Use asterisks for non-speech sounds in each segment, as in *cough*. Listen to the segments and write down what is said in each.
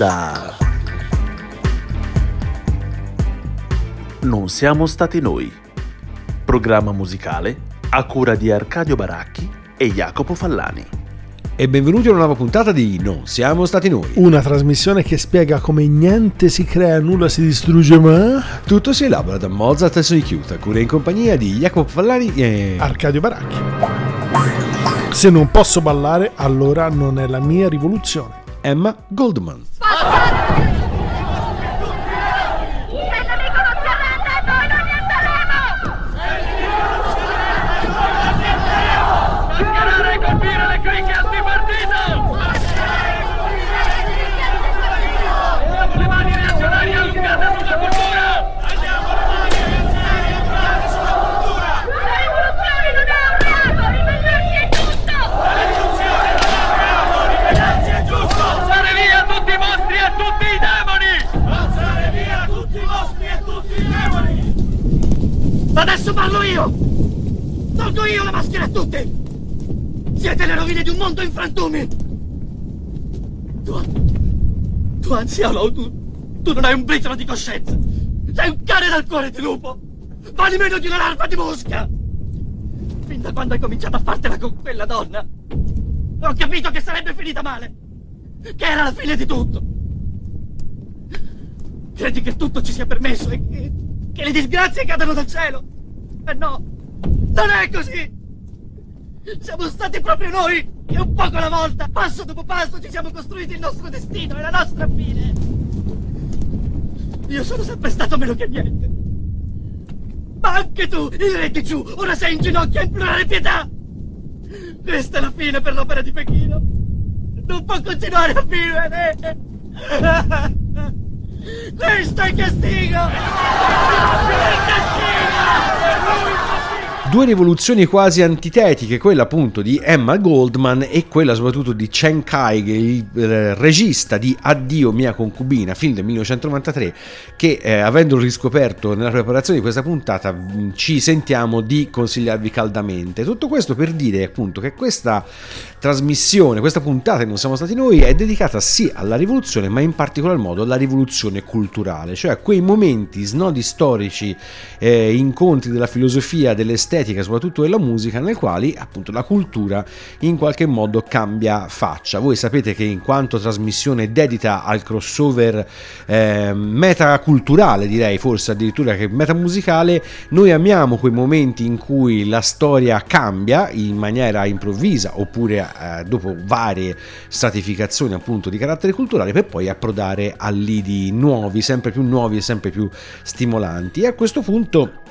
Onda. Non siamo stati noi. Programma musicale a cura di Arcadio Baracchi e Jacopo Fallani. E benvenuti a una nuova puntata di Non siamo stati noi. Una trasmissione che spiega come niente si crea, nulla si distrugge, ma Tutto si elabora da Mozart e Soichiuta, cura in compagnia di Jacopo Fallani e... Arcadio Baracchi. Se non posso ballare, allora non è la mia rivoluzione. Emma Goldman. Se il nemico non si arrende, noi non nienteremo! Schierare e colpire le cricche antipartito! Alziamo le mani reazionarie allungate sulla cultura! La rivoluzione non è un reato, ribellarsi è giusto! Spazzare via tutti i mostri e tutti i demoni! Adesso parlo io! Tolgo io la maschera a tutti! Siete le rovine di un mondo in frantumi! Tu, tu anziano, tu, tu non hai un briciolo di coscienza! Sei un cane dal cuore di lupo! Vali meno di una larva di mosca! Fin da quando hai cominciato a fartela con quella donna, ho capito che sarebbe finita male! Che era la fine di tutto! Credi che tutto ci sia permesso e che, che le disgrazie cadano dal cielo? Eh no, non è così! Siamo stati proprio noi che un poco alla volta, passo dopo passo, ci siamo costruiti il nostro destino e la nostra fine! Io sono sempre stato meno che niente! Ma anche tu, il re di giù, ora sei in ginocchio a implorare pietà! Questa è la fine per l'opera di Pechino! Non può continuare a vivere! Questo è il castigo! Il castigo! Holy shit! Due rivoluzioni quasi antitetiche, quella appunto di Emma Goldman e quella soprattutto di Chen Kai, il eh, regista di Addio mia concubina, film del 1993, che eh, avendolo riscoperto nella preparazione di questa puntata mh, ci sentiamo di consigliarvi caldamente. Tutto questo per dire appunto che questa trasmissione, questa puntata che non siamo stati noi, è dedicata sì alla rivoluzione, ma in particolar modo alla rivoluzione culturale, cioè a quei momenti, snodi storici, eh, incontri della filosofia, dell'estetica, soprattutto della musica, nel quali appunto la cultura in qualche modo cambia faccia. Voi sapete che in quanto trasmissione dedita al crossover eh, metaculturale, direi forse addirittura che metamusicale, noi amiamo quei momenti in cui la storia cambia in maniera improvvisa oppure eh, dopo varie stratificazioni appunto di carattere culturale per poi approdare a lidi nuovi, sempre più nuovi e sempre più stimolanti. E a questo punto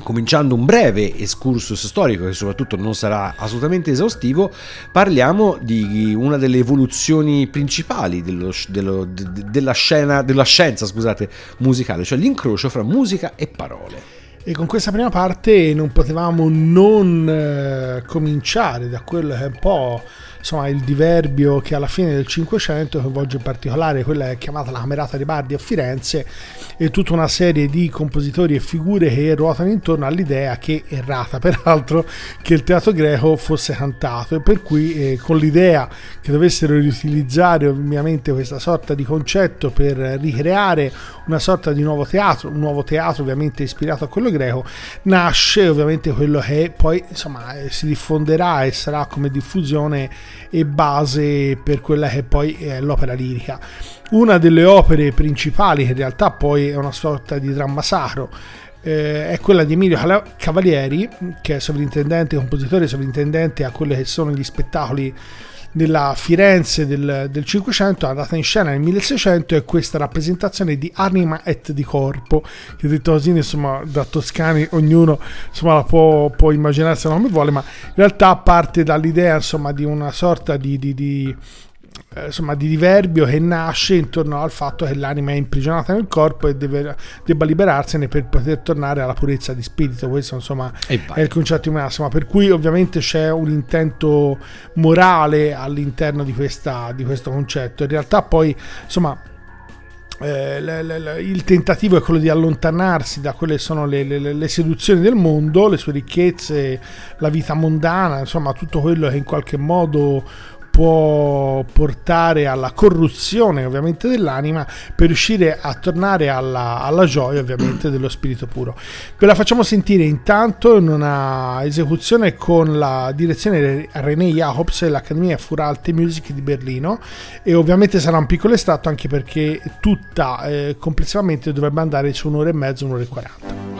Cominciando un breve excursus storico che soprattutto non sarà assolutamente esaustivo, parliamo di una delle evoluzioni principali dello, dello, de, della, scena, della scienza scusate, musicale, cioè l'incrocio fra musica e parole. E con questa prima parte non potevamo non eh, cominciare da quello che è un po' insomma, il diverbio che alla fine del Cinquecento coinvolge in particolare quella che è chiamata la Camerata dei Bardi a Firenze e tutta una serie di compositori e figure che ruotano intorno all'idea che, errata *laughs* peraltro, che il teatro greco fosse cantato. E per cui eh, con l'idea che dovessero riutilizzare ovviamente questa sorta di concetto per ricreare una sorta di nuovo teatro, un nuovo teatro ovviamente ispirato a quello greco, nasce ovviamente quello che poi insomma eh, si diffonderà e sarà come diffusione e base per quella che poi è l'opera lirica. Una delle opere principali, che in realtà poi è una sorta di dramma sacro, eh, è quella di Emilio Cavalieri, che è sovrintendente, compositore sovrintendente a quelli che sono gli spettacoli nella Firenze del, del 500 è andata in scena nel 1600 e questa rappresentazione di anima et di corpo che detto così insomma da toscani ognuno insomma la può, può immaginarsi come vuole ma in realtà parte dall'idea insomma di una sorta di, di, di eh, insomma di diverbio che nasce intorno al fatto che l'anima è imprigionata nel corpo e deve, debba liberarsene per poter tornare alla purezza di spirito. Questo insomma è il concetto di massima per cui ovviamente c'è un intento morale all'interno di, questa, di questo concetto. In realtà poi insomma eh, le, le, il tentativo è quello di allontanarsi da quelle che sono le, le, seduzioni del mondo, le sue ricchezze, la vita mondana, insomma tutto quello che in qualche modo può portare alla corruzione ovviamente dell'anima per riuscire a tornare alla, alla gioia ovviamente dello spirito puro. Ve la facciamo sentire intanto in una esecuzione con la direzione René Jacobs e l'Accademia Furalte Music di Berlino e ovviamente sarà un piccolo estratto anche perché tutta eh, complessivamente dovrebbe andare su un'ora e mezzo, un'ora e quaranta.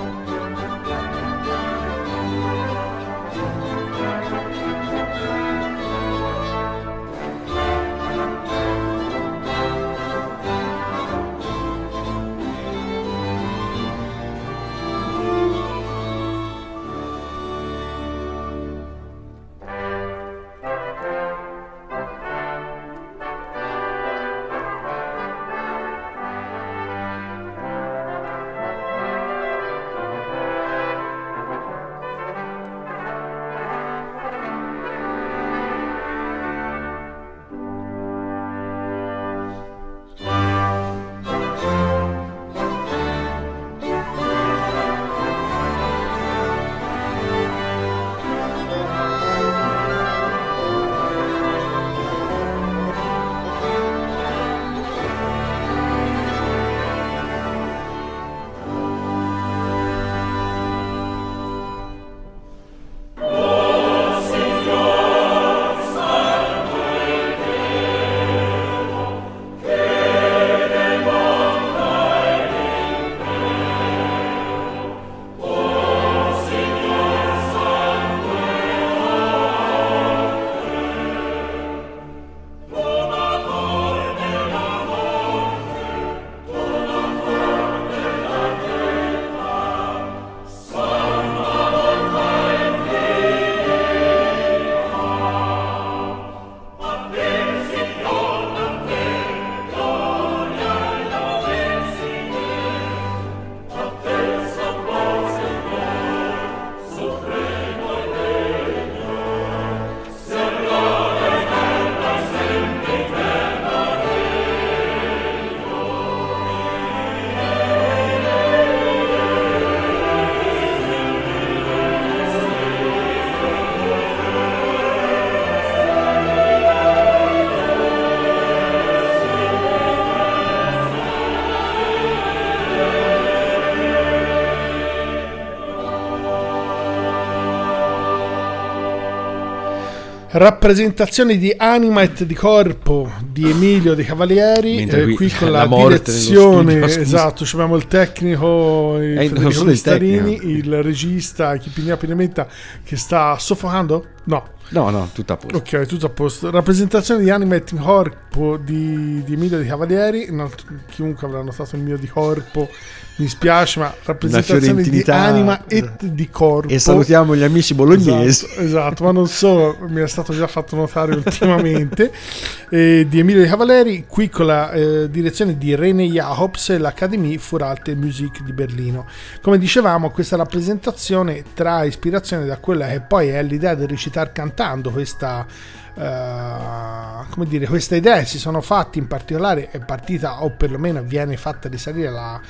Rappresentazione di anima et di corpo di Emilio De Cavalieri eh, qui qui con la la, direzione studio, *laughs* esatto ci abbiamo il tecnico il Eh, Federico solo il Pistarini, tecnico. il regista Chipigna Pinementa che sta soffocando? no No, no, tutto a posto. ok tutto a posto rappresentazione di anima et di corpo di, di Emilio De Cavalieri non- chiunque avrà notato il mio di corpo mi spiace ma rappresentazione di anima et di corpo E salutiamo gli amici bolognesi. Esatto, esatto, ma non solo, mi è stato già fatto notare ultimamente, *laughs* eh, di Emilio De Cavaleri, qui con la eh, direzione di René Jacobs e l'Académie Furalte Musik di Berlino. Come dicevamo, questa rappresentazione trae ispirazione da quella che poi è l'idea del recitare cantando, questa... eh, come dire, queste idee si sono fatte in particolare è partita o perlomeno viene fatta risalire alla,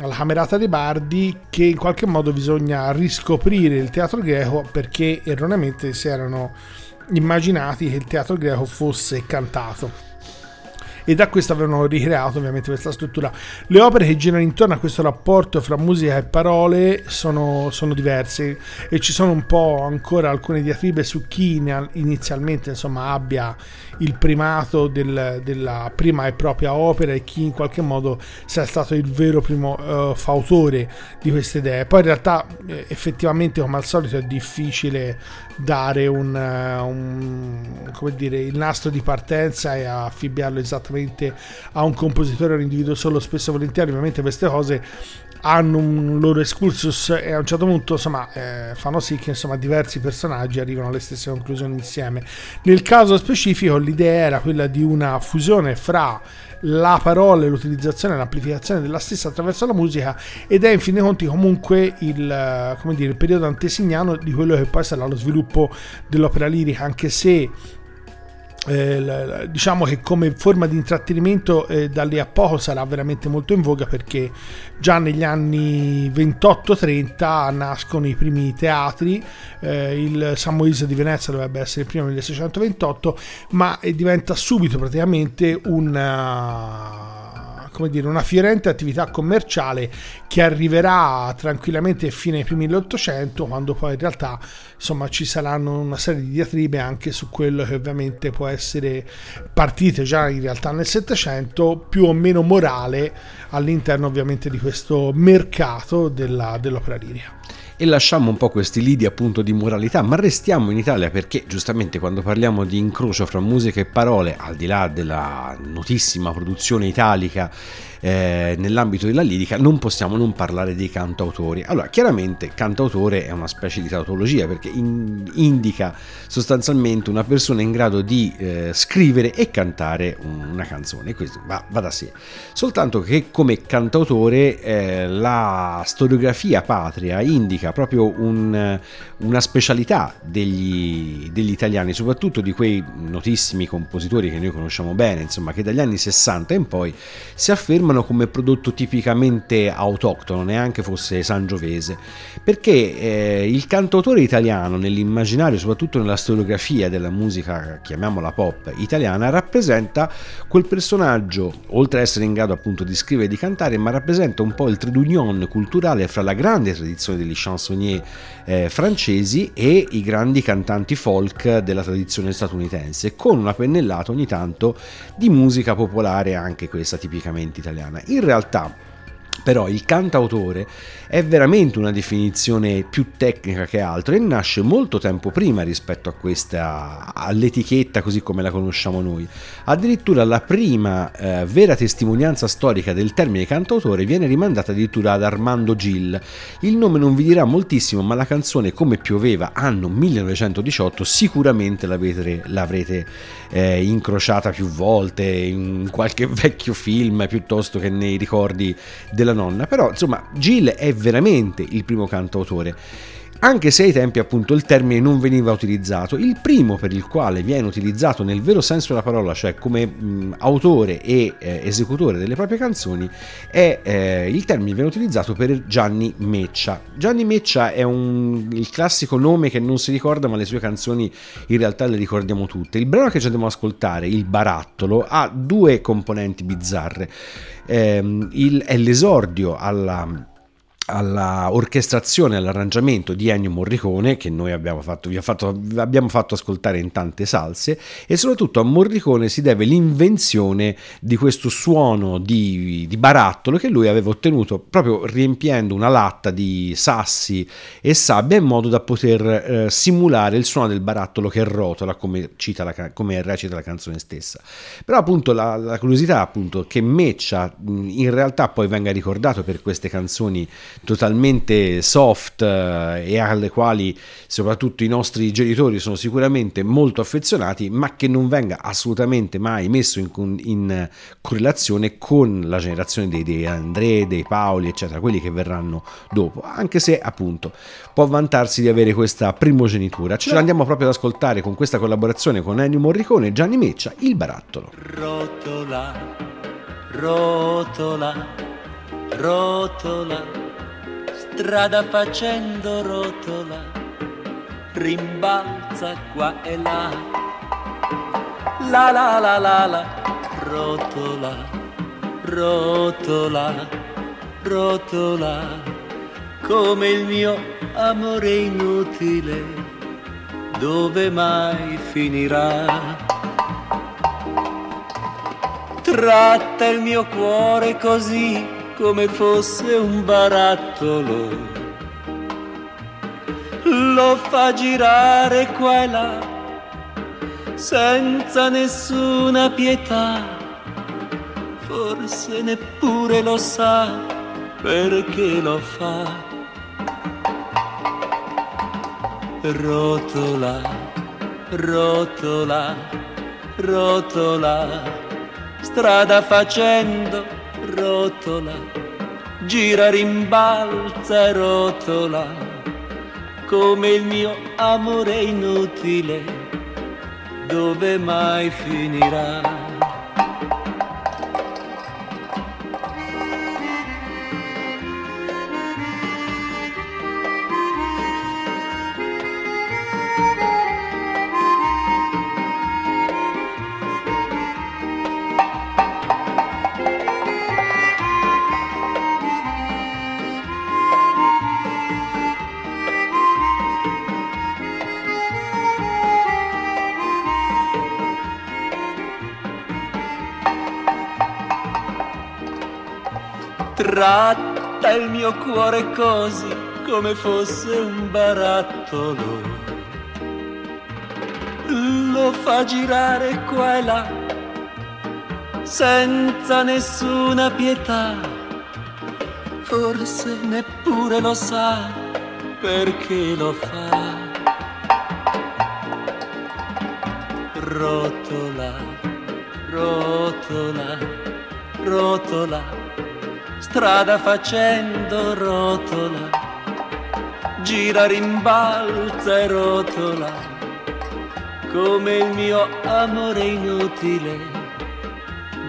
alla Camerata dei Bardi che in qualche modo bisogna riscoprire il teatro greco perché erroneamente si erano immaginati che il teatro greco fosse cantato e da questo avevano ricreato ovviamente questa struttura. Le opere che girano intorno a questo rapporto fra musica e parole sono, sono diverse e ci sono un po' ancora alcune diatribe su chi inizialmente insomma abbia il primato del- della prima e propria opera e chi in qualche modo sia stato il vero primo eh, fautore di queste idee. Poi in realtà eh, effettivamente come al solito è difficile dare un, eh, un- come dire, il nastro di partenza e affibbiarlo esattamente a un compositore o un individuo solo, spesso e volentieri ovviamente queste cose hanno un loro excursus e a un certo punto insomma eh, fanno sì che insomma diversi personaggi arrivano alle stesse conclusioni insieme. Nel caso specifico l'idea era quella di una fusione fra la parola e l'utilizzazione e l'amplificazione della stessa attraverso la musica ed è in fin dei conti comunque il, dire, il periodo antesignano di quello che poi sarà lo sviluppo dell'opera lirica anche se eh, diciamo che come forma di intrattenimento eh, da lì a poco sarà veramente molto in voga perché già negli anni 28-30 nascono i primi teatri, eh, il Samoise di Venezia dovrebbe essere il primo 1628, ma diventa subito praticamente una come dire, una fiorente attività commerciale che arriverà tranquillamente fino ai primi dell'Ottocento, quando poi in realtà insomma ci saranno una serie di diatribe anche su quello che ovviamente può essere partite già in realtà nel Settecento, più o meno morale all'interno ovviamente di questo mercato della, dell'opera lirica e lasciamo un po' questi lidi appunto di moralità, ma restiamo in Italia perché giustamente quando parliamo di incrocio fra musica e parole, al di là della notissima produzione italica eh, nell'ambito della lirica non possiamo non parlare dei cantautori. Allora, chiaramente cantautore è una specie di tautologia perché in, indica sostanzialmente una persona in grado di eh, scrivere e cantare una canzone, questo va, va, da sé. Soltanto che come cantautore eh, la storiografia patria indica proprio un, una specialità degli, degli italiani, soprattutto di quei notissimi compositori che noi conosciamo bene, insomma, che dagli anni 60 in poi si affermano descrivono come prodotto tipicamente autoctono, neanche fosse sangiovese, perché eh, il cantautore italiano nell'immaginario, soprattutto nella storiografia della musica, chiamiamola pop italiana, rappresenta quel personaggio, oltre ad essere in grado appunto di scrivere e di cantare, ma rappresenta un po' il trade union culturale fra la grande tradizione degli chansonnier eh, francesi e i grandi cantanti folk della tradizione statunitense, con una pennellata ogni tanto di musica popolare, anche questa tipicamente italiana. In realtà però il cantautore è veramente una definizione più tecnica che altro e nasce molto tempo prima rispetto a questa all'etichetta così come la conosciamo noi. Addirittura la prima eh, vera testimonianza storica del termine cantautore viene rimandata addirittura ad Armando Gil. Il nome non vi dirà moltissimo, ma la canzone Come pioveva anno 1918 sicuramente l'avrete, l'avrete eh, incrociata più volte in qualche *laughs* vecchio film piuttosto che nei ricordi della nonna, però insomma Gil è veramente il primo cantautore anche se ai tempi appunto il termine non veniva utilizzato. Il primo per il quale viene utilizzato nel vero senso della parola, cioè come mh, autore e eh, esecutore delle proprie canzoni, è eh, il termine viene utilizzato per Gianni Meccia. Gianni Meccia è un, il classico nome che non si ricorda, ma le sue canzoni in realtà le ricordiamo tutte. Il brano che ci andiamo ad ascoltare, Il Barattolo, ha due componenti bizzarre. Eh, il, è l'esordio alla alla orchestrazione e all'arrangiamento di Ennio Morricone che noi abbiamo fatto, vi fatto, abbiamo fatto ascoltare in tante salse e soprattutto a Morricone si deve l'invenzione di questo suono di, di barattolo che lui aveva ottenuto proprio riempiendo una latta di sassi e sabbia in modo da poter eh, simulare il suono del barattolo che rotola come, cita la, come recita la canzone stessa. Però appunto la, la curiosità appunto che Meccia in realtà poi venga ricordato per queste canzoni totalmente soft eh, e alle quali soprattutto i nostri genitori sono sicuramente molto affezionati, ma che non venga assolutamente mai messo in, in correlazione con la generazione dei, dei André, dei Paoli, eccetera, quelli che verranno dopo, anche se appunto può vantarsi di avere questa primogenitura. Ce l'andiamo proprio ad ascoltare con questa collaborazione con Ennio Morricone e Gianni Meccia, Il Barattolo. Rotola, rotola, rotola strada facendo rotola, rimbalza qua e là. La la la la la, rotola, rotola, rotola, come il mio amore inutile, dove mai finirà? Tratta il mio cuore così come fosse un barattolo. Lo fa girare qua e là, senza nessuna pietà. Forse neppure lo sa perché lo fa. Rotola, rotola, rotola, strada facendo rotola, gira, rimbalza rotola, come il mio amore inutile, dove mai finirà? Tratta il mio cuore così come fosse un barattolo. Lo fa girare qua e là senza nessuna pietà. Forse neppure lo sa perché lo fa. Rotola, rotola, rotola strada facendo rotola, gira, rimbalza e rotola, come il mio amore inutile,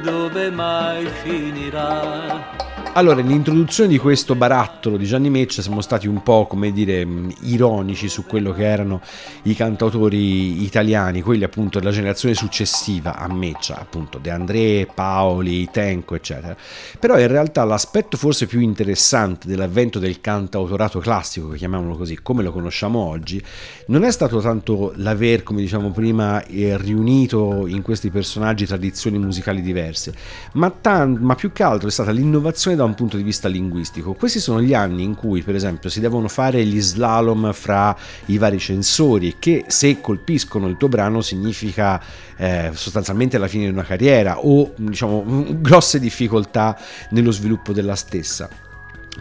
dove mai finirà? Allora, nell'introduzione di questo barattolo di Gianni Meccia siamo stati un po', come dire, ironici su quello che erano i cantautori italiani, quelli appunto della generazione successiva a Meccia, appunto De André, Paoli, Tenco, eccetera. Però in realtà l'aspetto forse più interessante dell'avvento del cantautorato classico, chiamiamolo così, come lo conosciamo oggi, non è stato tanto l'aver, come diciamo prima, eh, riunito in questi personaggi tradizioni musicali diverse, ma, tan- ma più che altro è stata l'innovazione da da un punto di vista linguistico. Questi sono gli anni in cui, per esempio, si devono fare gli slalom fra i vari censori, che se colpiscono il tuo brano significa eh, sostanzialmente la fine di una carriera o diciamo *laughs* grosse difficoltà nello sviluppo della stessa.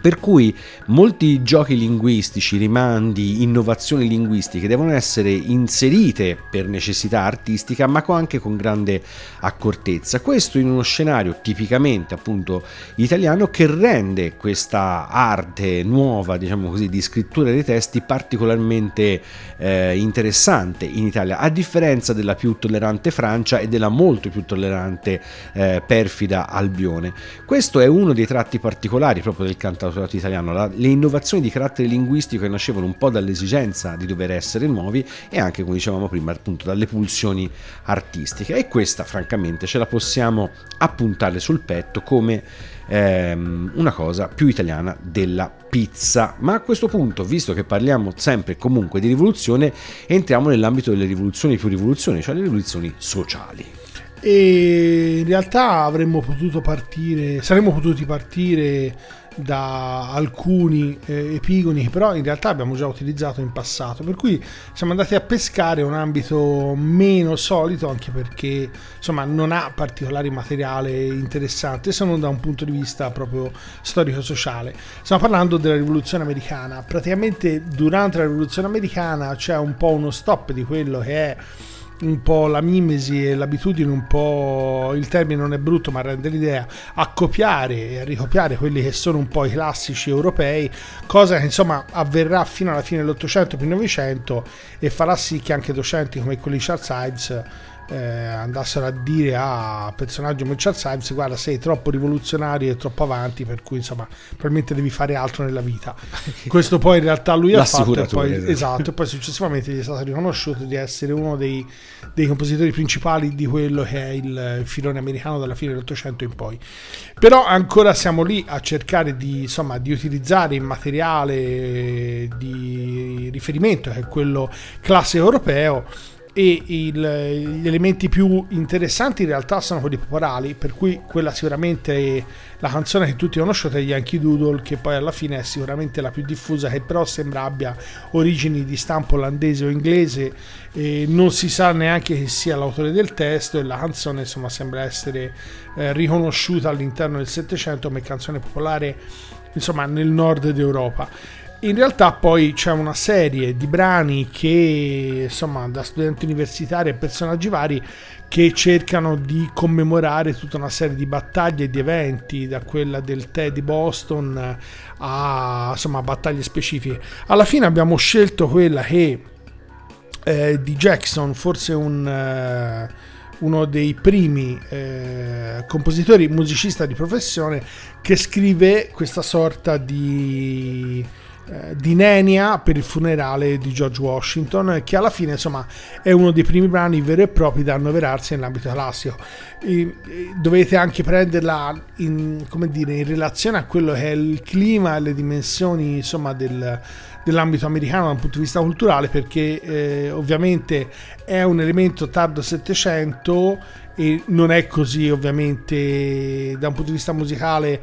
Per cui molti giochi linguistici, rimandi, innovazioni linguistiche devono essere inserite per necessità artistica, ma anche con grande accortezza. Questo in uno scenario tipicamente appunto italiano che rende questa arte nuova, diciamo così, di scrittura dei testi particolarmente eh, interessante in Italia, a differenza della più tollerante Francia e della molto più tollerante eh, perfida Albione. Questo è uno dei tratti particolari proprio del canto italiano, la, le innovazioni di carattere linguistico che nascevano un po' dall'esigenza di dover essere nuovi e anche, come dicevamo prima, appunto dalle pulsioni artistiche. E questa, francamente, ce la possiamo appuntare sul petto come ehm, una cosa più italiana della pizza. Ma a questo punto, visto che parliamo sempre comunque di rivoluzione, entriamo nell'ambito delle rivoluzioni più rivoluzioni, cioè le rivoluzioni sociali e in realtà avremmo potuto partire saremmo potuti partire da alcuni eh, epigoni che però in realtà abbiamo già utilizzato in passato. Per cui siamo andati a pescare un ambito meno solito anche perché insomma non ha particolari materiale interessante se non da un punto di vista proprio storico-sociale. Stiamo parlando della rivoluzione americana. Praticamente durante la rivoluzione americana c'è un po' uno stop di quello che è un po' la mimesi e l'abitudine, un po' il termine non è brutto ma rende l'idea, a copiare e a ricopiare quelli che sono un po' i classici europei, cosa che insomma avverrà fino alla fine dell'Ottocento e 900 e farà sì che anche docenti come quelli di Charles Ives eh, andassero a dire a personaggio come Charles Ives guarda sei troppo rivoluzionario e troppo avanti per cui insomma probabilmente devi fare altro nella vita. *laughs* Questo poi in realtà lui ha fatto e poi, esatto, e poi successivamente gli è stato riconosciuto di essere uno dei, dei compositori principali di quello che è il filone americano dalla fine dell'Ottocento in poi. Però ancora siamo lì a cercare di, insomma, di utilizzare il materiale di riferimento che è quello classe europeo e il, gli elementi più interessanti in realtà sono quelli popolari per cui quella sicuramente è la canzone che tutti conoscete Yankee Doodle che poi alla fine è sicuramente la più diffusa che però sembra abbia origini di stampo olandese o inglese non si sa neanche che sia l'autore del testo e la canzone insomma sembra essere eh, riconosciuta all'interno del Settecento come canzone popolare insomma nel nord d'Europa in realtà poi c'è una serie di brani che, insomma, da studenti universitari e personaggi vari che cercano di commemorare tutta una serie di battaglie e di eventi, da quella del tè di Boston a insomma, battaglie specifiche. Alla fine abbiamo scelto quella che eh, di Jackson, forse un, eh, uno dei primi eh, compositori, musicista di professione, che scrive questa sorta di eh, di Nenia per il funerale di George Washington, che alla fine insomma è uno dei primi brani veri e propri da annoverarsi nell'ambito classico. E, e dovete anche prenderla in, dire, in, relazione a quello che è il clima e le dimensioni insomma del, dell'ambito americano dal punto di vista culturale, perché eh, ovviamente è un elemento tardo Settecento e non è così ovviamente da un punto di vista musicale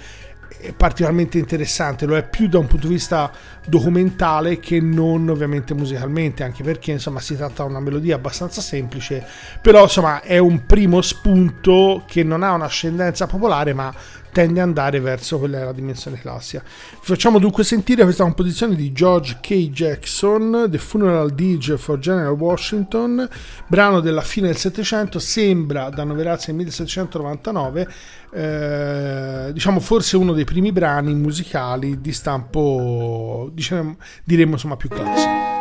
particolarmente interessante, lo è più da un punto di vista documentale che non ovviamente musicalmente, anche perché insomma si tratta di una melodia abbastanza semplice, però insomma è un primo spunto che non ha un'ascendenza popolare, ma tende ad andare verso quella della dimensione classica. Facciamo dunque sentire questa composizione di George K. Jackson, The Funeral Dirge for General Washington, brano della fine del Settecento, sembra da annoverarsi nel 1799, eh, diciamo forse uno dei primi brani musicali di stampo, diciamo, diremmo insomma più classico.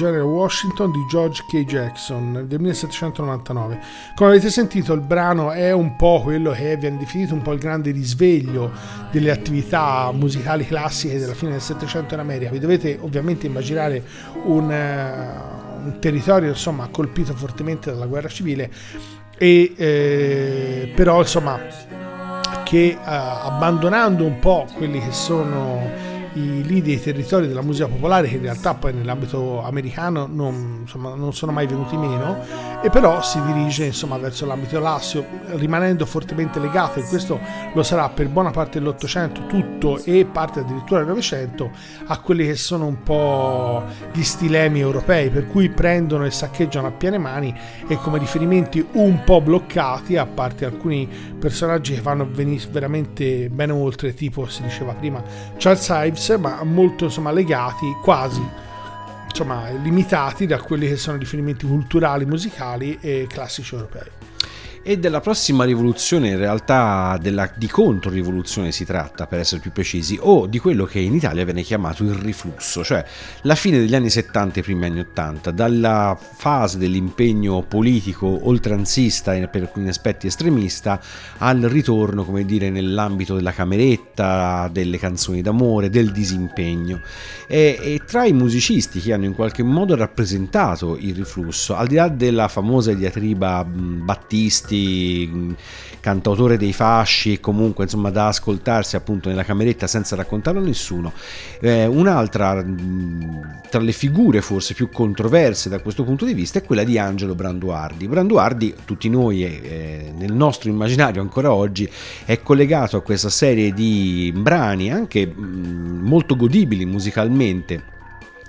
For General Washington di George K. Jackson del 1799. Come avete sentito, il brano è un po' quello che viene definito un po' il grande risveglio delle attività musicali classiche della fine del Settecento in America. Vi dovete ovviamente immaginare un, uh, un territorio insomma, colpito fortemente dalla guerra civile e eh, però insomma che uh, abbandonando un po' quelli che sono i lidi dei territori della musica popolare che in realtà poi nell'ambito americano non, insomma, non sono mai venuti meno e però si dirige insomma, verso l'ambito lassio rimanendo fortemente legato e questo lo sarà per buona parte dell'Ottocento tutto e parte addirittura del Novecento a quelli che sono un po' gli stilemi europei per cui prendono e saccheggiano a piene mani e come riferimenti un po' bloccati a parte alcuni personaggi che vanno veramente ben oltre tipo si diceva prima Charles Ives Phillips, ma molto insomma, legati, quasi insomma, limitati da quelli che sono riferimenti culturali, musicali e classici europei e della prossima rivoluzione, in realtà della, di controrivoluzione si tratta per essere più precisi, o di quello che in Italia viene chiamato il riflusso, cioè la fine degli anni 70 e i primi anni 80, dalla fase dell'impegno politico oltranzista e per alcuni aspetti estremista al ritorno, come dire, nell'ambito della cameretta, delle canzoni d'amore, del disimpegno. E, e tra i musicisti che hanno in qualche modo rappresentato il riflusso, al di là della famosa diatriba Battisti, cantautore dei fasci e comunque insomma da ascoltarsi appunto nella cameretta senza raccontarlo a nessuno. Eh, un'altra tra le figure forse più controverse da questo punto di vista è quella di Angelo Branduardi. Branduardi, tutti noi eh, nel nostro immaginario ancora oggi, è collegato a questa serie di brani anche mh, molto godibili musicalmente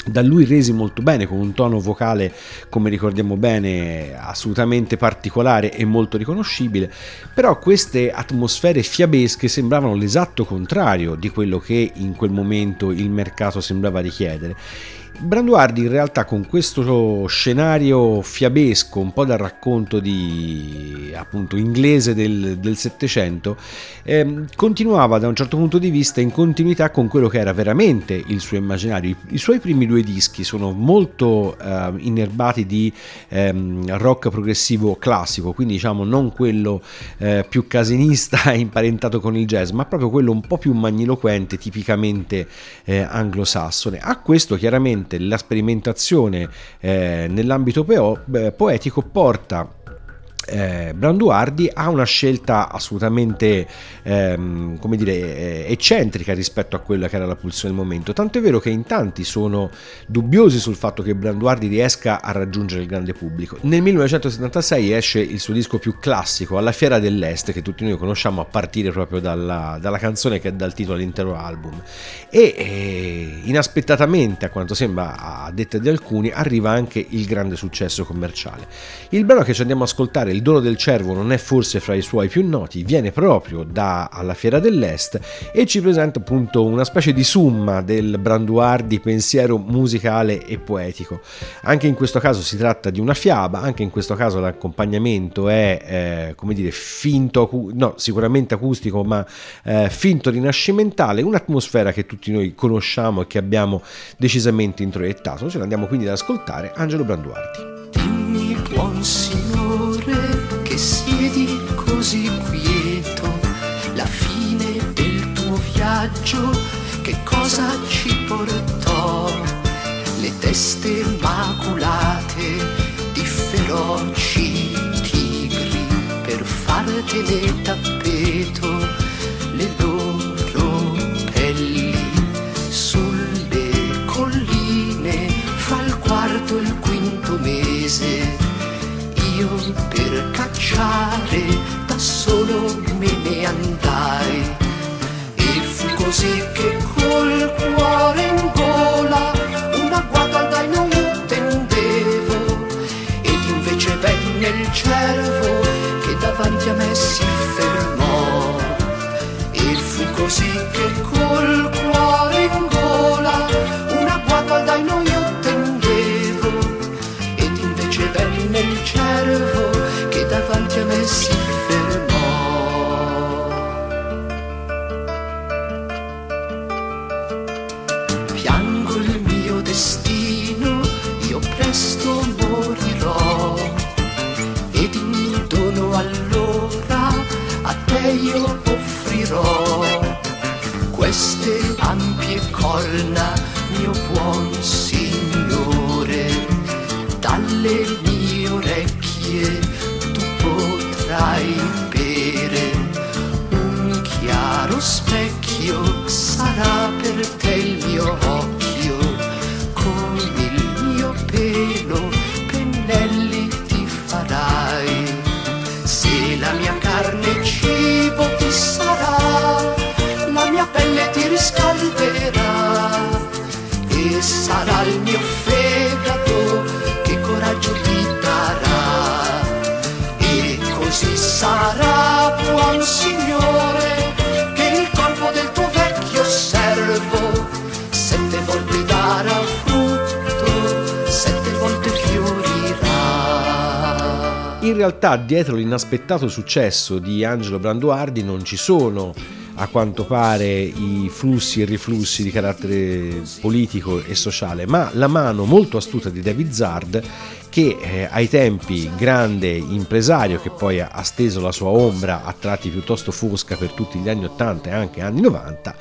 da lui resi molto bene con un tono vocale come ricordiamo bene assolutamente particolare e molto riconoscibile. Però queste atmosfere fiabesche sembravano l'esatto contrario di quello che in quel momento il mercato sembrava richiedere Branduardi in realtà con questo scenario fiabesco, un po' dal racconto di appunto inglese del, Settecento, ehm, continuava da un certo punto di vista in continuità con quello che era veramente il suo immaginario. I, i suoi primi due dischi sono molto eh, innerbati di ehm, rock progressivo classico, quindi diciamo non quello eh, più casinista *laughs* imparentato con il jazz, ma proprio quello un po' più magniloquente, tipicamente eh, anglosassone. A questo chiaramente la sperimentazione eh, nell'ambito poetico porta eh, Branduardi ha una scelta assolutamente ehm, come dire, eh, eccentrica rispetto a quella che era la pulsione del momento, tanto è vero che in tanti sono dubbiosi sul fatto che Branduardi riesca a raggiungere il grande pubblico. Nel 1976 esce il suo disco più classico, Alla Fiera dell'Est, che tutti noi conosciamo a partire proprio dalla, dalla canzone che dà il titolo all'intero album e eh, inaspettatamente, a quanto sembra a detta di alcuni, arriva anche il grande successo commerciale. Il brano che ci andiamo a ascoltare il dono del cervo non è forse fra i suoi più noti, viene proprio da alla Fiera dell'Est e ci presenta appunto una specie di summa del branduardi pensiero musicale e poetico. Anche in questo caso si tratta di una fiaba, anche in questo caso l'accompagnamento è eh, come dire finto, no sicuramente acustico ma eh, finto rinascimentale, un'atmosfera che tutti noi conosciamo e che abbiamo decisamente introiettato. Ce l'andiamo quindi ad ascoltare Angelo Branduardi. Fartene tappeto le loro pelli sulle colline fra il quarto e il quinto mese. Io per cacciare da solo me ne andai. E fu così che col cuore in gola una guarda io tendevo ed invece venne il cervo fu così sarà per te il mio occhio, con il mio pelo pennelli ti farai. Se la mia carne cibo ti sarà, la mia pelle ti riscalderà In realtà dietro l'inaspettato successo di Angelo Branduardi non ci sono a quanto pare i flussi e riflussi di carattere politico e sociale, ma la mano molto astuta di David Zard che eh, ai tempi grande impresario che poi ha steso la sua ombra a tratti piuttosto fosca per tutti gli anni 80 e anche anni 90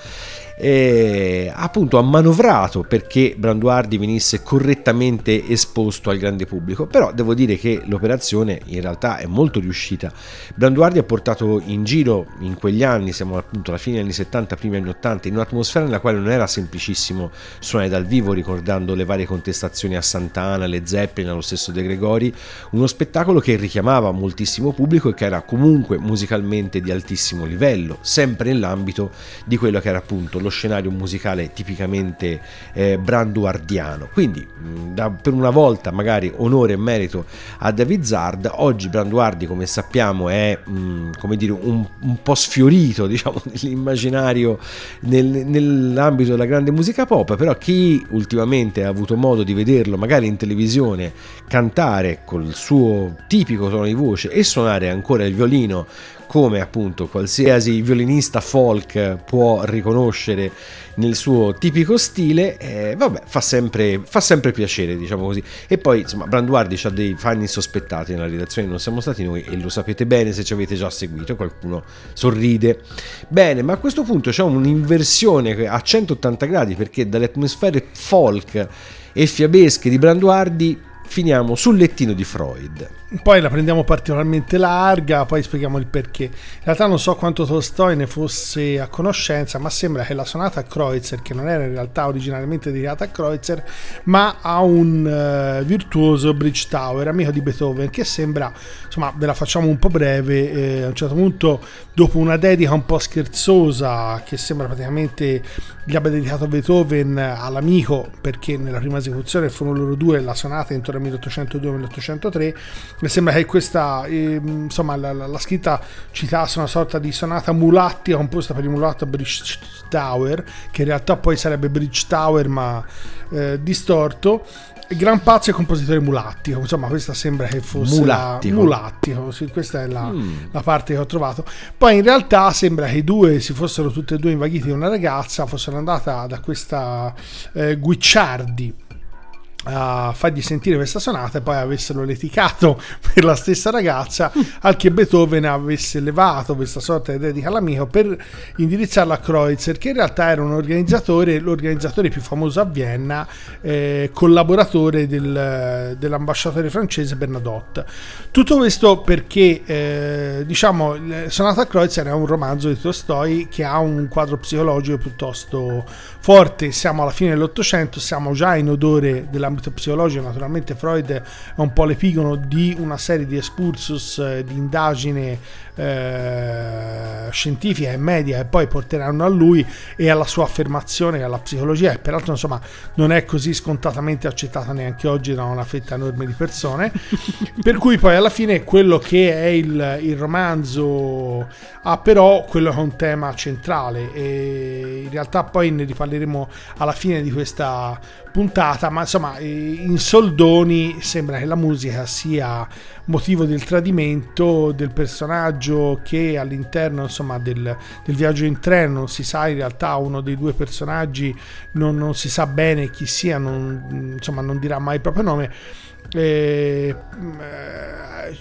eh, appunto ha manovrato perché Branduardi venisse correttamente esposto al grande pubblico. Però devo dire che l'operazione in realtà è molto riuscita. Branduardi ha portato in giro in quegli anni siamo appunto alla fine degli anni 70 primi anni 80 in un'atmosfera nella quale non era semplicissimo suonare dal vivo ricordando le varie contestazioni a Sant'Ana, le Zeppelin, allo stesso De Gregori. Uno spettacolo che richiamava moltissimo pubblico e che era comunque musicalmente di altissimo livello sempre nell'ambito di quello che era appunto lo scenario musicale tipicamente eh, branduardiano. Quindi mh, da, per una volta magari onore e merito a David Zard, oggi Branduardi come sappiamo è mh, come dire, un, un, po' sfiorito *laughs* diciamo, nell'immaginario nel, nell'ambito della grande musica pop, però chi ultimamente ha avuto modo di vederlo magari in televisione cantare col suo tipico tono di voce e suonare ancora il violino come appunto qualsiasi violinista folk può riconoscere nel suo tipico stile, eh, vabbè, fa sempre, fa sempre, piacere, diciamo così. E poi, insomma, Branduardi ha dei fan insospettati nella redazione, non siamo stati noi e lo sapete bene se ci avete già seguito, qualcuno sorride. Bene, ma a questo punto c'è un'inversione a 180 gradi perché dalle atmosfere folk e fiabesche di Branduardi finiamo sul lettino di Freud. Poi la prendiamo particolarmente larga, poi spieghiamo il perché. In realtà non so quanto Tolstoi ne fosse a conoscenza, ma sembra che la sonata a Kreutzer, che non era in realtà originariamente dedicata a Kreutzer, ma a un uh, virtuoso Bridge Tower, amico di Beethoven, che sembra, insomma, ve la facciamo un po' breve, eh, a un certo punto, dopo una dedica un po' scherzosa, che sembra praticamente gli abbia dedicato Beethoven all'amico, perché nella prima esecuzione furono loro due, la sonata intorno al 1802-1803, mi sembra che questa, eh, insomma, la, la, la, scritta citasse una sorta di sonata mulattica composta per il mulatto Bridge Tower, che in realtà poi sarebbe Bridge Tower ma eh, distorto. Gran pazzo e compositore mulattico, insomma, questa sembra che fosse mulattico. La, mulattico sì, questa è la, mm. la, parte che ho trovato. Poi in realtà sembra che i due si fossero tutte e due invaghiti di una ragazza, fossero andata da questa eh, Guicciardi a fargli sentire questa sonata e poi avessero litigato *laughs* per la stessa ragazza *laughs* al che Beethoven avesse levato questa sorta di dedica all'amico per indirizzarla a Kreutzer che in realtà era un organizzatore l'organizzatore più famoso a Vienna eh, collaboratore del, dell'ambasciatore francese Bernadotte. Tutto questo perché eh, diciamo Sonata a Kreutzer è un romanzo di Tolstoi che ha un quadro psicologico piuttosto forte. Siamo alla fine dell'Ottocento siamo già in odore della ambito psicologico, naturalmente Freud è un po' l'epigono di una serie di excursus, eh, di indagine eh, scientifica e media e poi porteranno a lui e alla sua affermazione alla psicologia e peraltro insomma non è così scontatamente accettata neanche oggi da una fetta enorme di persone. *laughs* Per cui poi alla fine quello che è il, il romanzo ha però quello che è un tema centrale e in realtà poi ne riparleremo alla fine di questa puntata ma insomma in soldoni sembra che la musica sia motivo del tradimento del personaggio che all'interno insomma, del, del, viaggio in treno non si sa in realtà uno dei due personaggi non, non si sa bene chi sia non, insomma non dirà mai il proprio nome e,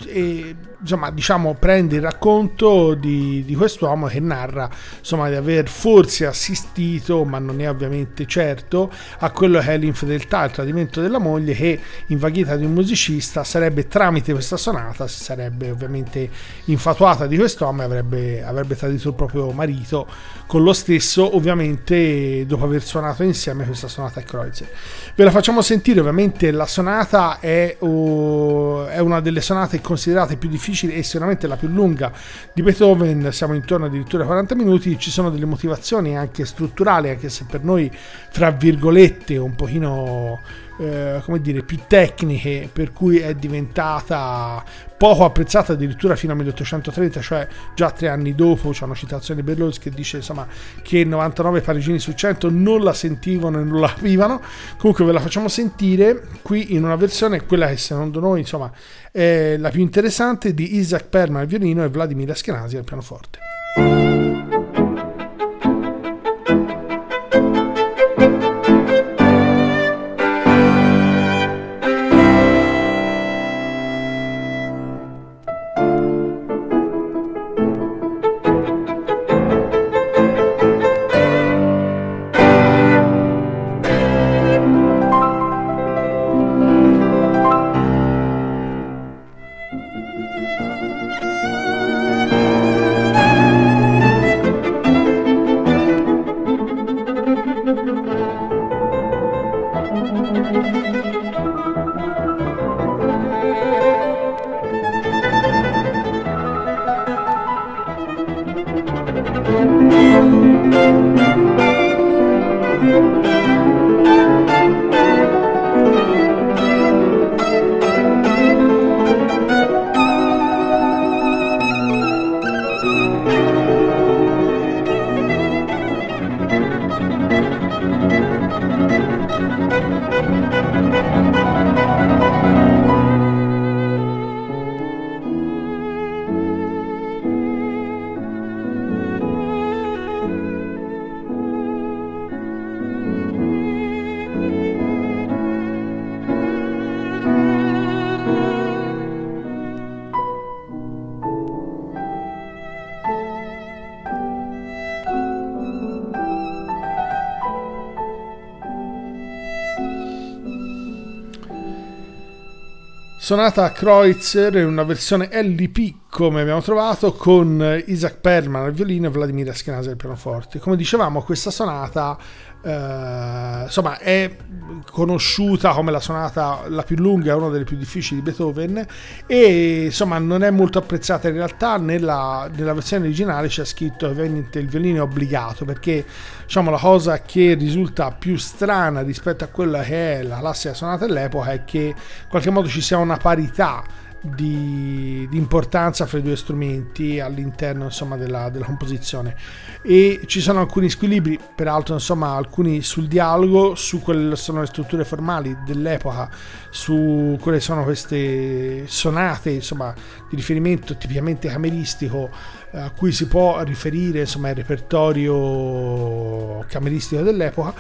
e insomma, diciamo, prende il racconto di, di quest'uomo che narra insomma, di aver forse assistito, ma non è ovviamente certo, a quello che è l'infedeltà, il tradimento della moglie che, invaghita di un musicista, sarebbe tramite questa sonata, si sarebbe ovviamente infatuata di quest'uomo e avrebbe, avrebbe tradito il proprio marito con lo stesso, ovviamente dopo aver suonato insieme questa sonata a Kreutzer. Ve la facciamo sentire, ovviamente la sonata è, oh, è una delle sonate considerate più difficili e sicuramente la più lunga di Beethoven, siamo intorno addirittura a 40 minuti, ci sono delle motivazioni anche strutturali, anche se per noi, fra virgolette, un pochino eh, come dire, più tecniche, per cui è diventata poco apprezzata addirittura fino al 1830, cioè già tre anni dopo c'è una citazione di Berlioz che dice insomma, che 99 parigini su 100 non la sentivano e non la capivano. Comunque ve la facciamo sentire qui in una versione, quella che secondo noi insomma, è la più interessante di Isaac Perman al violino e Vladimir Askenazi al pianoforte. Sonata Kreutzer in una versione LP come abbiamo trovato con Isaac Perlman al violino e Vladimir Askenazi al pianoforte. Come dicevamo questa sonata eh, insomma è conosciuta come la sonata la più lunga, una delle più difficili di Beethoven e insomma non è molto apprezzata in realtà nella, nella versione originale c'è scritto ovviamente il violino è obbligato perché diciamo la cosa che risulta più strana rispetto a quella che è la classica sonata dell'epoca è che in qualche modo ci sia una parità di, di, importanza fra i due strumenti all'interno insomma, della, della, composizione. E ci sono alcuni squilibri peraltro insomma alcuni sul dialogo su quelle sono le strutture formali dell'epoca su quelle sono queste sonate insomma di riferimento tipicamente cameristico eh, a cui si può riferire insomma il repertorio cameristico dell'epoca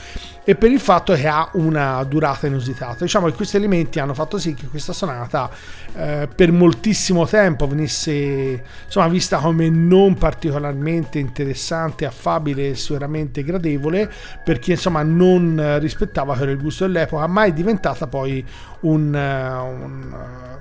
e per il fatto che ha una durata inusitata. Diciamo che questi elementi hanno fatto sì che questa sonata eh, per moltissimo tempo venisse insomma vista come non particolarmente interessante affabile e sicuramente gradevole perché insomma non rispettava il gusto dell'epoca ma è diventata poi un, un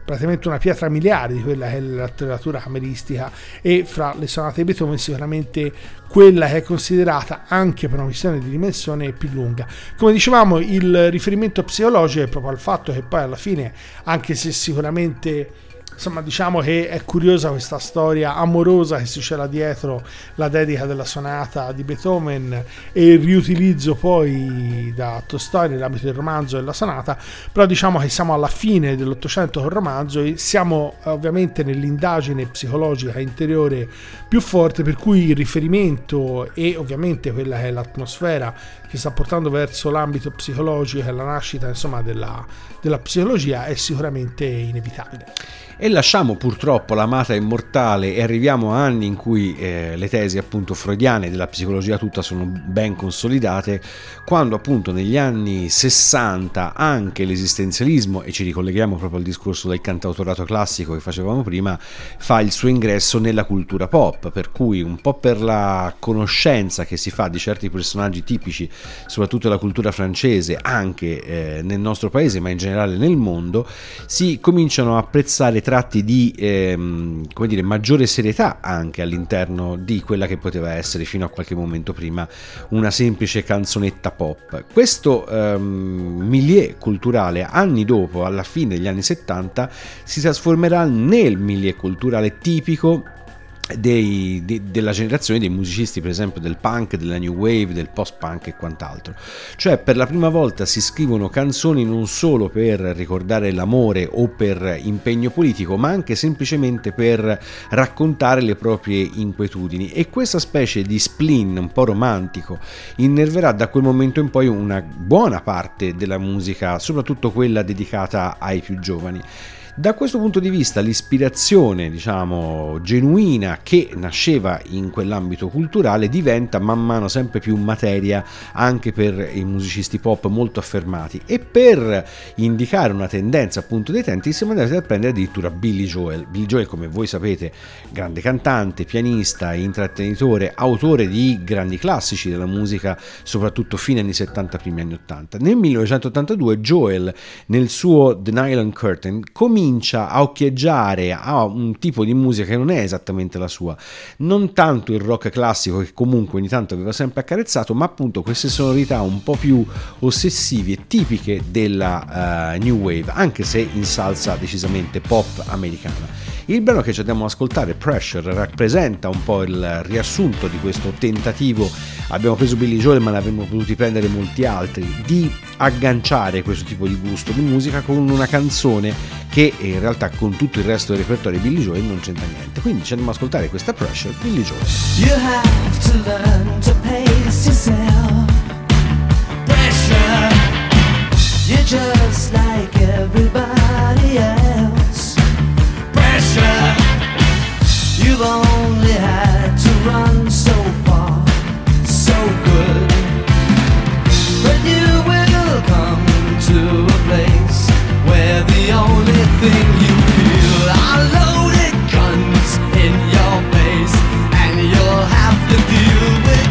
praticamente una pietra miliare di quella che è la letteratura cameristica e fra le sonate di Beethoven sicuramente quella che è considerata anche per una questione di dimensione più lunga. Come dicevamo il riferimento psicologico è proprio al fatto che poi alla fine anche se sicuramente insomma diciamo che è curiosa questa storia amorosa che si cela dietro la dedica della sonata di Beethoven e il riutilizzo poi da Tolstoi nell'ambito del romanzo della sonata però diciamo che siamo alla fine dell'Ottocento con il romanzo e siamo ovviamente nell'indagine psicologica interiore più forte per cui il riferimento e ovviamente quella che è l'atmosfera che sta portando verso l'ambito psicologico e la nascita insomma della, della psicologia è sicuramente inevitabile. E lasciamo purtroppo l'amata immortale e arriviamo a anni in cui eh, le tesi appunto freudiane della psicologia tutta sono ben consolidate, quando appunto negli anni 60 anche l'esistenzialismo, e ci ricolleghiamo proprio al discorso del cantautorato classico che facevamo prima, fa il suo ingresso nella cultura pop, per cui un po' per la conoscenza che si fa di certi personaggi tipici, soprattutto della cultura francese, anche eh, nel nostro paese, ma in generale nel mondo, si cominciano a apprezzare tratti di ehm, come dire, maggiore serietà anche all'interno di quella che poteva essere fino a qualche momento prima una semplice canzonetta pop. Questo ehm, milieu culturale anni dopo, alla fine degli anni 70, si trasformerà nel milieu culturale tipico dei, de, della generazione dei musicisti, per esempio del punk, della new wave, del post-punk e quant'altro. Cioè, per la prima volta si scrivono canzoni non solo per ricordare l'amore o per impegno politico, ma anche semplicemente per raccontare le proprie inquietudini. E questa specie di spleen un po' romantico innerverà da quel momento in poi una buona parte della musica, soprattutto quella dedicata ai più giovani. Da questo punto di vista l'ispirazione, diciamo, genuina che nasceva in quell'ambito culturale diventa man mano sempre più materia anche per i musicisti pop molto affermati e per indicare una tendenza appunto dei tempi siamo andati a prendere addirittura Billy Joel. Billy Joel, come voi sapete, grande cantante, pianista, intrattenitore, autore di grandi classici della musica, soprattutto fine anni 70, primi anni 80. Nel 1982 Joel nel suo The Nylon Curtain comincia comincia a occhieggiare a un tipo di musica che non è esattamente la sua, non tanto il rock classico che comunque ogni tanto aveva sempre accarezzato, ma appunto queste sonorità un po' più ossessive tipiche della uh, New Wave, anche se in salsa decisamente pop americana. Il brano che ci andiamo ad ascoltare, Pressure, rappresenta un po' il riassunto di questo tentativo. Abbiamo preso Billy Joel, ma ne avremmo potuti prendere molti altri, di agganciare questo tipo di gusto di musica con una canzone che in realtà con tutto il resto del repertorio Billy Joel non c'entra niente. Quindi ci andiamo ad ascoltare questa Pressure, Billy Joel. You have to learn to pace yourself. Pressure. just like everybody else. Pressure, you've only had to run so far, so good. But you will come to a place the only thing you feel loaded guns in your face, and you'll have to deal with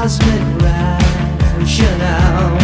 cosmic revolution out.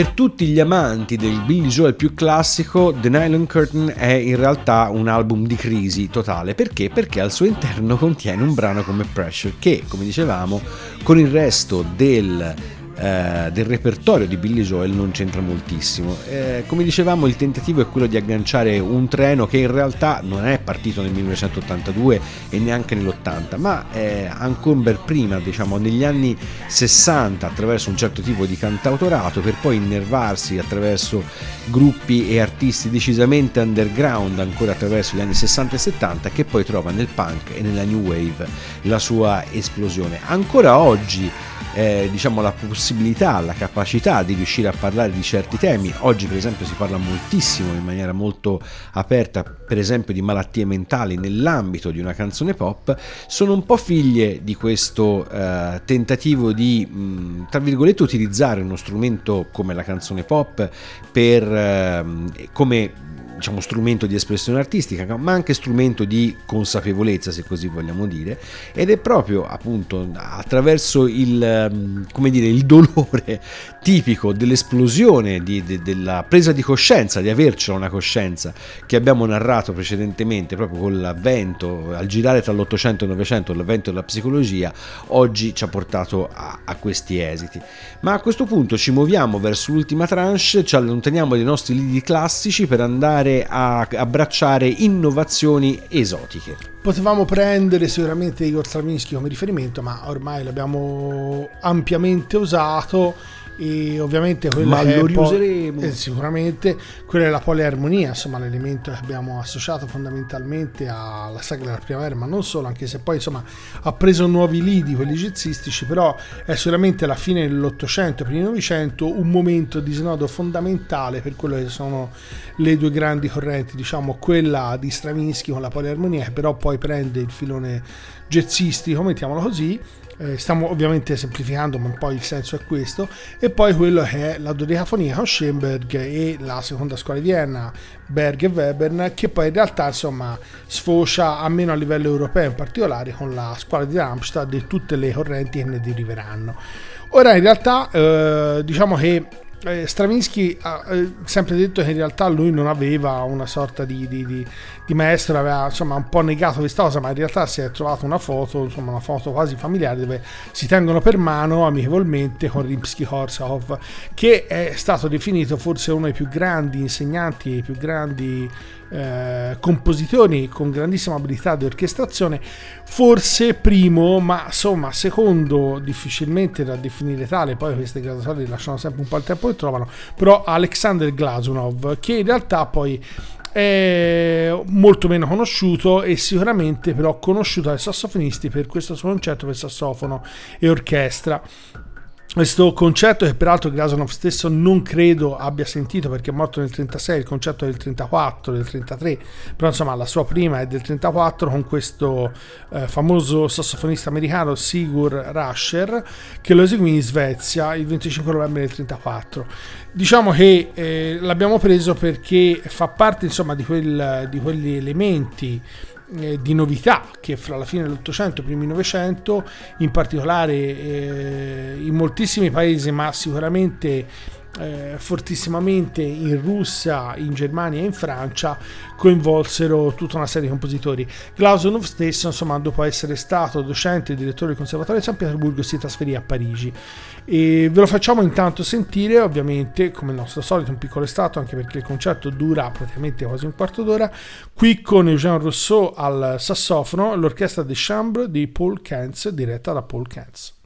Per tutti gli amanti del Billy Joel più classico, The Nylon Curtain è in realtà un album di crisi totale. Perché? Perché al suo interno contiene un brano come Pressure che, come dicevamo, con il resto del eh, del repertorio di Billy Joel non c'entra moltissimo. Eh, come dicevamo, il tentativo è quello di agganciare un treno che in realtà non è partito nel 1982 e neanche nell'80, ma ancora ben prima, diciamo negli anni 60, attraverso un certo tipo di cantautorato, per poi innervarsi attraverso gruppi e artisti decisamente underground, ancora attraverso gli anni 60 e 70, che poi trova nel punk e nella new wave la sua esplosione. Ancora oggi eh, diciamo la possibilità, la capacità di riuscire a parlare di certi temi. Oggi per esempio si parla moltissimo in maniera molto aperta per esempio di malattie mentali nell'ambito di una canzone pop, sono un po' figlie di questo eh, tentativo di mh, tra virgolette utilizzare uno strumento come la canzone pop per eh, come diciamo, strumento di espressione artistica, ma anche strumento di consapevolezza, se così vogliamo dire, ed è proprio appunto attraverso il, come dire, il dolore tipico dell'esplosione, di, de, della presa di coscienza, di avercela una coscienza, che abbiamo narrato precedentemente proprio con l'avvento, al girare tra l'Ottocento e il Novecento, l'avvento della psicologia, oggi ci ha portato a, a questi esiti. Ma a questo punto ci muoviamo verso l'ultima tranche, ci allontaniamo dai nostri lidi classici per andare a abbracciare innovazioni esotiche. Potevamo prendere sicuramente Igor Stravinsky come riferimento, ma ormai l'abbiamo ampiamente usato e ovviamente quello Ma è lo riuseremo. eh, sicuramente quella è la poliarmonia insomma l'elemento che abbiamo associato fondamentalmente alla sagra della primavera ma non solo anche se poi insomma ha preso nuovi lidi quelli jazzistici però è sicuramente la fine dell'ottocento primo novecento un momento di snodo fondamentale per quello che sono le due grandi correnti diciamo quella di Stravinsky con la poliarmonia che però poi prende il filone jazzistico mettiamolo così eh, stiamo ovviamente semplificando, ma poi il senso è questo, e poi quello che è la dodecafonia con Schoenberg e la seconda scuola di Vienna, Berg e Webern, che poi in realtà insomma sfocia almeno a livello europeo in particolare con la scuola di Darmstadt e tutte le correnti che ne deriveranno. Ora in realtà eh, diciamo che eh, Stravinsky ha eh, sempre detto che in realtà lui non aveva una sorta di, di, di, di maestro, aveva insomma un po' negato questa cosa, ma in realtà si è trovato una foto, insomma una foto quasi familiare dove si tengono per mano amichevolmente con Rimsky-Korsakov, che è stato definito forse uno dei più grandi insegnanti, i più grandi eh, compositori con grandissima abilità di orchestrazione, forse primo, ma insomma secondo difficilmente da definire tale, poi queste graduatorie lasciano sempre un po' il tempo che trovano, però Alexander Glazunov, che in realtà poi è molto meno conosciuto e sicuramente però conosciuto dai sassofonisti per questo suo concerto per sassofono e orchestra questo concetto che peraltro Glazunov stesso non credo abbia sentito perché è morto nel 36, il concetto è del 34, del 33, però insomma la sua prima è del 34 con questo eh, famoso sassofonista americano Sigur Rascher che lo eseguì in Svezia il 25 novembre del 34. Diciamo che eh, l'abbiamo preso perché fa parte insomma di, quel, di quegli elementi eh, di novità che fra la fine dell'Ottocento e i primi Novecento, in particolare eh, in moltissimi paesi, ma sicuramente eh, fortissimamente in Russia, in Germania e in Francia coinvolsero tutta una serie di compositori. Glausonov stesso, insomma, dopo essere stato docente e direttore del Conservatorio di San Pietroburgo, si trasferì a Parigi. E ve lo facciamo intanto sentire, ovviamente, come il nostro solito, un piccolo estratto, anche perché il concerto dura praticamente quasi un quarto d'ora. Qui con Eugène Rousseau al sassofono, l'orchestra de chambre di Paul Kentz, diretta da Paul Kentz.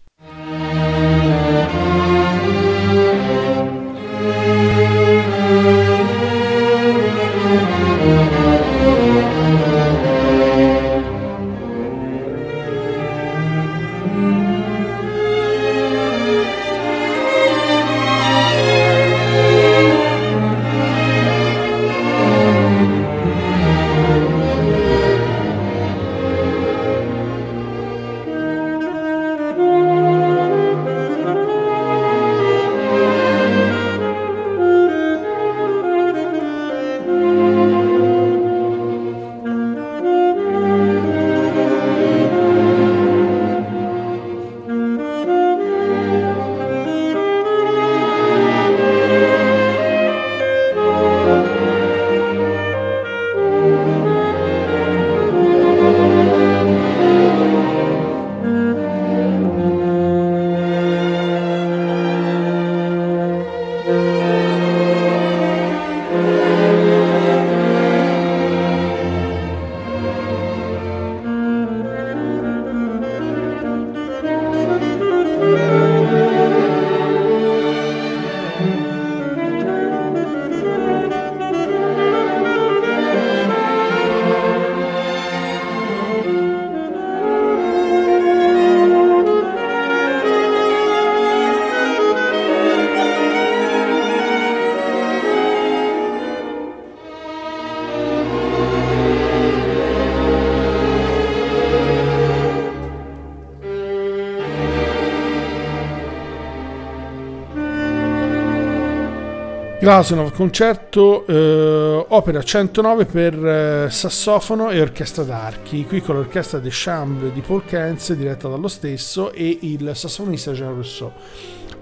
Glazunov, concerto eh, opera 109 per eh, sassofono e orchestra d'archi, qui con l'orchestra des Chambre di Paul Kentz diretta dallo stesso e il sassofonista Jean Rousseau.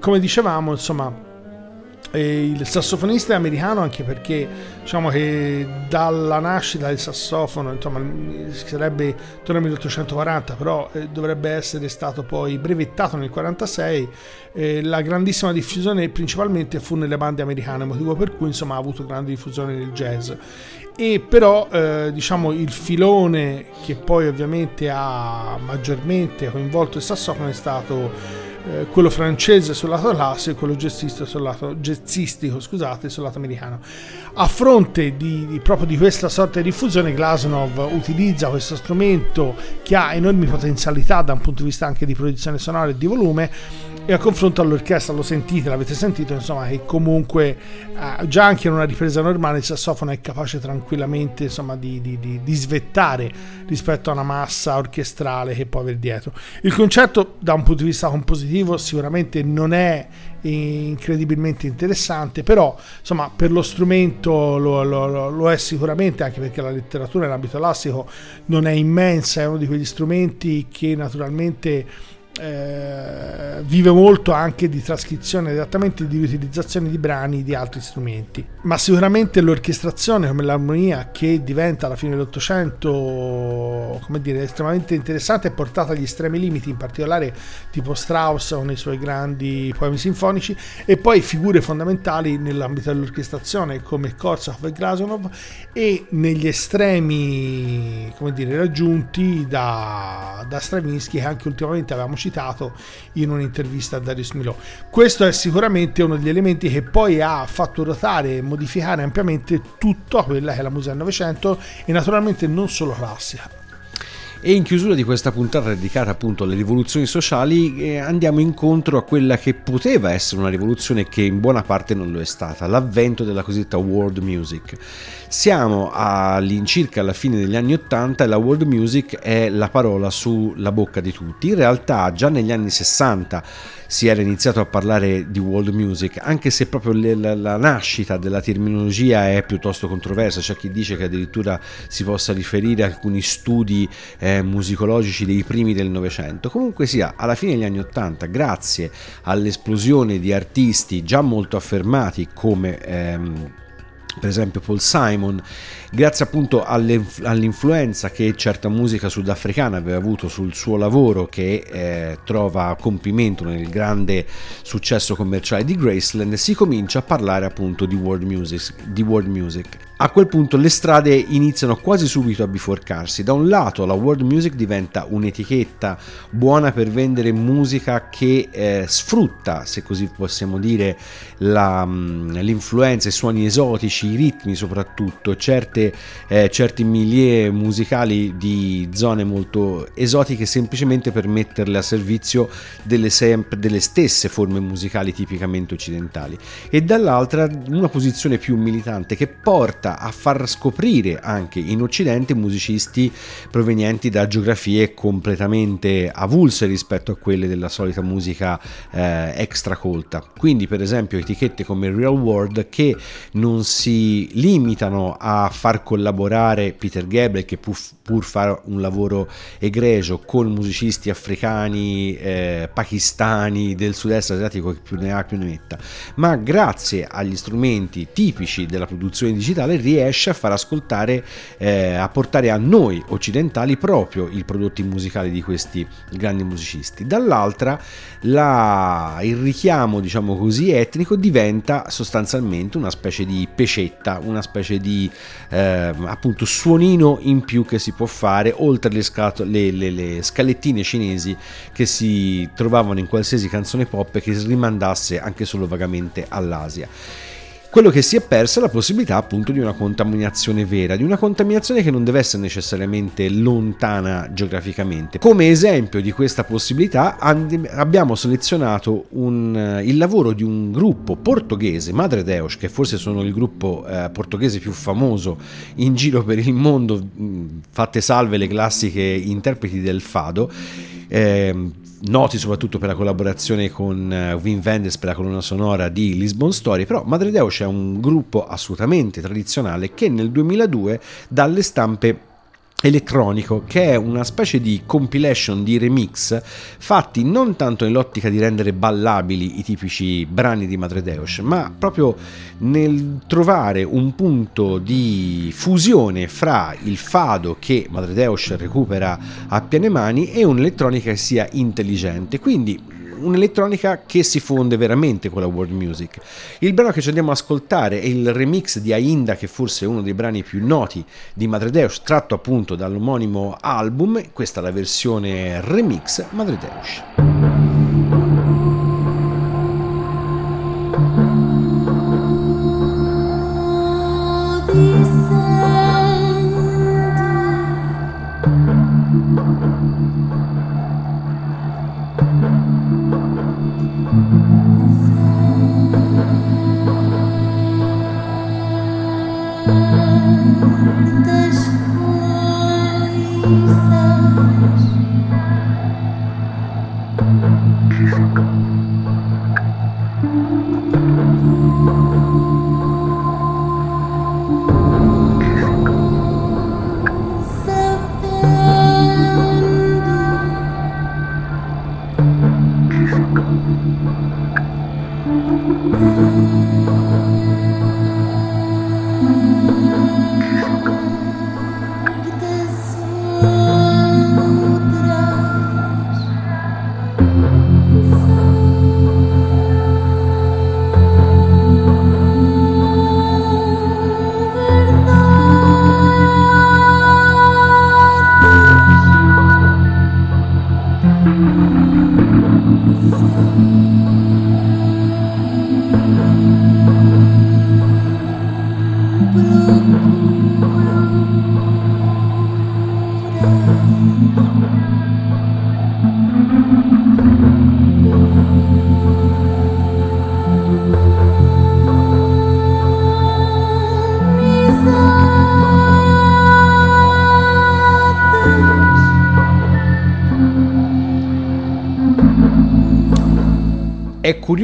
Come dicevamo, insomma, e il sassofonista è americano anche perché diciamo che dalla nascita del sassofono insomma sarebbe intorno al 1840 però eh, dovrebbe essere stato poi brevettato nel 46 eh, la grandissima diffusione principalmente fu nelle bande americane motivo per cui insomma ha avuto grande diffusione nel jazz. E però eh, diciamo il filone che poi ovviamente ha maggiormente coinvolto il sassofono è stato eh, quello francese sul lato classico e quello jazzistico sul lato, jazzistico, scusate, sul lato americano. A fronte di, di, proprio di questa sorta di diffusione, Glasnov utilizza questo strumento che ha enormi potenzialità da un punto di vista anche di produzione sonora e di volume e a confronto all'orchestra lo sentite, l'avete sentito, insomma, che comunque eh, già anche in una ripresa normale il sassofono è capace tranquillamente insomma, di, di, di, di, svettare rispetto a una massa orchestrale che può avere dietro. Il concerto da un punto di vista compositivo sicuramente non è incredibilmente interessante, però insomma per lo strumento lo, lo, lo è sicuramente anche perché la letteratura in ambito classico non è immensa, è uno di quegli strumenti che naturalmente eh, vive molto anche di trascrizione direttamente di utilizzazione di brani di altri strumenti. Ma sicuramente l'orchestrazione come l'armonia che diventa alla fine dell'Ottocento come dire estremamente interessante e portata agli estremi limiti in particolare tipo Strauss con i suoi grandi poemi sinfonici e poi figure fondamentali nell'ambito dell'orchestrazione come Korsakov e Glazunov e negli estremi come dire raggiunti da, da Stravinsky che anche ultimamente avevamo citato in un'intervista a Darius Milò. Questo è sicuramente uno degli elementi che poi ha fatto ruotare e modificare ampiamente tutta quella che è la musica del Novecento e naturalmente non solo classica. E in chiusura di questa puntata dedicata appunto alle rivoluzioni sociali eh, andiamo incontro a quella che poteva essere una rivoluzione che in buona parte non lo è stata, l'avvento della cosiddetta world music. Siamo all'incirca alla fine degli anni Ottanta e la world music è la parola sulla bocca di tutti. In realtà già negli anni 60 si era iniziato a parlare di world music, anche se proprio la, la, nascita della terminologia è piuttosto controversa, c'è chi dice che addirittura si possa riferire a alcuni studi eh, musicologici dei primi del Novecento. Comunque sia, alla fine degli anni Ottanta, grazie all'esplosione di artisti già molto affermati come... Ehm, per esempio Paul Simon, grazie appunto all'influenza che certa musica sudafricana aveva avuto sul suo lavoro che eh, trova compimento nel grande successo commerciale di Graceland, si comincia a parlare appunto di world music. Di world music. A quel punto le strade iniziano quasi subito a biforcarsi. Da un lato la world music diventa un'etichetta buona per vendere musica che eh, sfrutta, se così possiamo dire, la, mm, l'influenza, i suoni esotici, i ritmi soprattutto, certe, eh, certi milieu musicali di zone molto esotiche semplicemente per metterle a servizio delle, sempre, delle stesse forme musicali tipicamente occidentali. E dall'altra una posizione più militante che porta a far scoprire anche in Occidente musicisti provenienti da geografie completamente avulse rispetto a quelle della solita musica eh, extracolta. Quindi, per esempio, etichette come Real World che non si limitano a far collaborare Peter Gabriel, che pur, pur fare un lavoro egregio con musicisti africani, eh, pakistani, del sud-est asiatico che più ne ha più ne metta, ma grazie agli strumenti tipici della produzione digitale riesce a far ascoltare, eh, a portare a noi occidentali proprio i prodotti musicali di questi grandi musicisti. Dall'altra la, il richiamo, diciamo così, etnico diventa sostanzialmente una specie di pecetta, una specie di eh, appunto suonino in più che si può fare oltre le, scato, le, le, le scalettine cinesi che si trovavano in qualsiasi canzone pop che rimandasse anche solo vagamente all'Asia. Quello che si è persa è la possibilità appunto di una contaminazione vera, di una contaminazione che non deve essere necessariamente lontana geograficamente. Come esempio di questa possibilità abbiamo selezionato un, il lavoro di un gruppo portoghese, Madre Deus, che forse sono il gruppo eh, portoghese più famoso in giro per il mondo, fatte salve le classiche interpreti del fado. Eh, noti soprattutto per la collaborazione con eh, Wim Wenders per la colonna sonora di Lisbon Story, però Madre Deus è un gruppo assolutamente tradizionale che nel 2002 dalle stampe elettronico che è una specie di compilation di remix fatti non tanto nell'ottica di rendere ballabili i tipici brani di Madre Deus ma proprio nel trovare un punto di fusione fra il fado che Madre Deus recupera a piene mani e un'elettronica che sia intelligente. Quindi un'elettronica che si fonde veramente con la world music. Il brano che ci andiamo ad ascoltare è il remix di Ainda, che forse è uno dei brani più noti di Madre Deus, tratto appunto dall'omonimo album. Questa è la versione remix Madre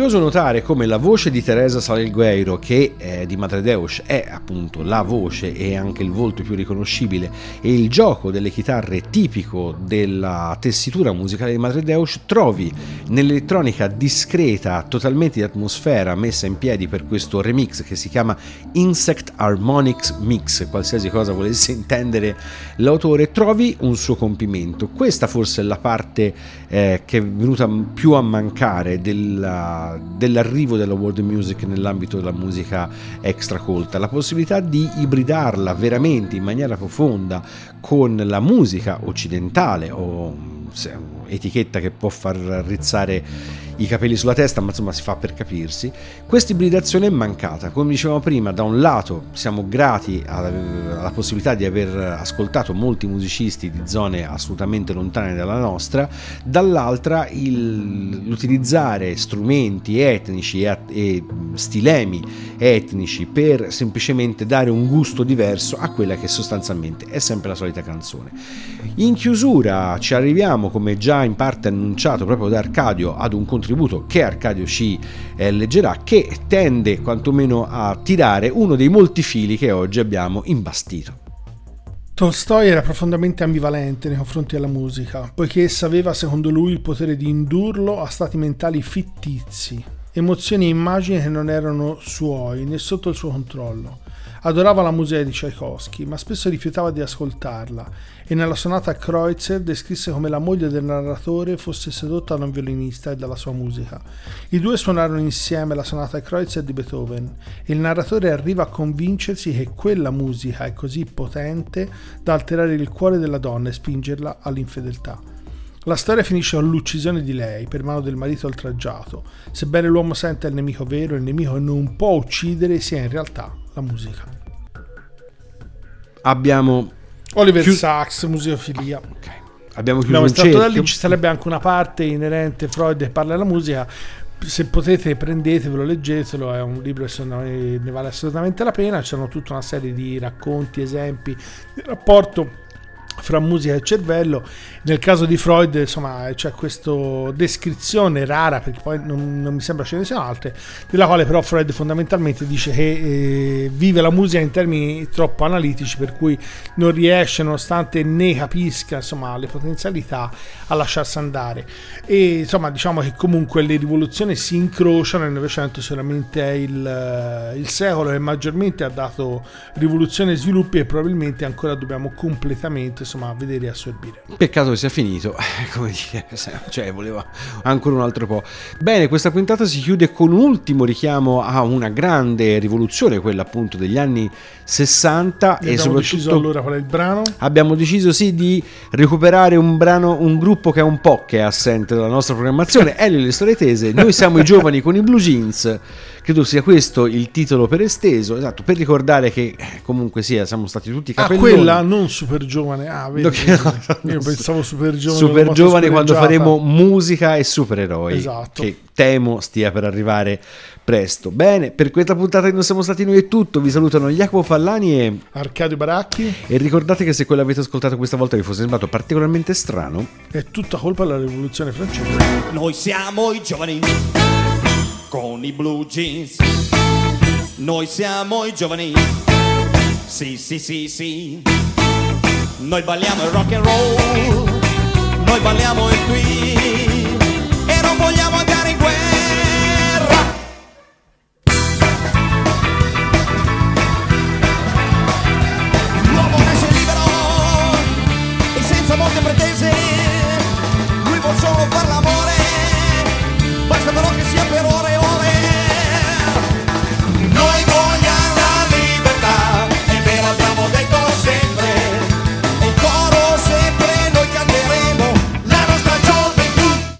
curioso notare come la voce di Teresa Salgueiro, che eh, di Madre Deus è appunto la voce e anche il volto più riconoscibile, e il gioco delle chitarre tipico della tessitura musicale di Madre Deus, trovi nell'elettronica discreta, totalmente di atmosfera, messa in piedi per questo remix che si chiama Insect Harmonics Mix, qualsiasi cosa volesse intendere l'autore, trovi un suo compimento. Questa forse è la parte eh, che è venuta più a mancare della, dell'arrivo della world music nell'ambito della musica extracolta, la possibilità di ibridarla veramente in maniera profonda con la musica occidentale o se- etichetta che può far rizzare i capelli sulla testa, ma insomma si fa per capirsi. Questa ibridazione è mancata, come dicevamo prima, da un lato siamo grati alla, alla possibilità di aver ascoltato molti musicisti di zone assolutamente lontane dalla nostra, dall'altra il- l'utilizzare strumenti etnici e, e stilemi etnici per semplicemente dare un gusto diverso a quella che sostanzialmente è sempre la solita canzone. In chiusura ci arriviamo, come già in parte annunciato proprio da Arcadio, ad un contributo che Arcadio ci eh, leggerà, che tende quantomeno a tirare uno dei molti fili che oggi abbiamo imbastito. Tolstoi era profondamente ambivalente nei confronti della musica, poiché essa aveva, secondo lui, il potere di indurlo a stati mentali fittizi, emozioni e immagini che non erano suoi né sotto il suo controllo. Adorava la musica di Tchaikovsky, ma spesso rifiutava di ascoltarla e nella sonata Kreutzer descrisse come la moglie del narratore fosse sedotta da un violinista e dalla sua musica. I due suonarono insieme la sonata Kreutzer di Beethoven e il narratore arriva a convincersi che quella musica è così potente da alterare il cuore della donna e spingerla all'infedeltà. La storia finisce con l'uccisione di lei per mano del marito oltraggiato. Sebbene l'uomo senta il nemico vero, il nemico non può uccidere sia in realtà la musica. Abbiamo, Oliver Chius- Sacks, museofilia. abbiamo chiuso Abbiamo un estratto da lì, cerchio. ci sarebbe anche una parte inerente a Freud che parla della musica. Se potete prendetevelo, leggetelo, è un libro che secondo me ne vale assolutamente la pena. C'erano tutta una serie di racconti, esempi, di rapporto fra musica e cervello. Nel caso di Freud, insomma, c'è questa descrizione rara, perché poi non, non mi sembra ce ne siano altre, della quale però Freud fondamentalmente dice che eh, vive la musica in termini troppo analitici, per cui non riesce, nonostante ne capisca insomma, le potenzialità, a lasciarsi andare. E insomma, diciamo che comunque le rivoluzioni si incrociano. Il Novecento sicuramente è il, eh, il secolo che maggiormente ha dato rivoluzione e sviluppi, e probabilmente ancora dobbiamo completamente insomma, vedere e assorbire. Peccato che sia finito, *laughs* come dire, cioè voleva ancora un altro po'. Bene, questa puntata si chiude con un ultimo richiamo a una grande rivoluzione, quella appunto degli anni 60 e Abbiamo deciso soprattutto allora qual è il brano. abbiamo deciso sì di recuperare un brano, un gruppo che è un po' che è assente dalla nostra programmazione, *laughs* Elio e le storie tese, noi siamo i giovani con i blue jeans, credo sia questo il titolo per esteso, esatto, per ricordare che eh, comunque sia, siamo stati tutti Ah, capelloni. quella non super giovane. Ah, vedi, No, che- vedi. Io pensavo super giovane. super moto quando faremo musica e supereroi Esatto. che temo stia per arrivare presto bene per questa puntata non siamo stati noi è tutto vi salutano Jacopo Fallani e, Arcadio Baracchi e ricordate che se quello avete ascoltato questa volta vi fosse sembrato particolarmente strano è tutta colpa della rivoluzione francese. Noi siamo i giovani con i blue jeans. Noi siamo i giovani. Sì, sì, sì, sì. Noi balliamo il rock and roll. Noi balliamo il qui. E non vogliamo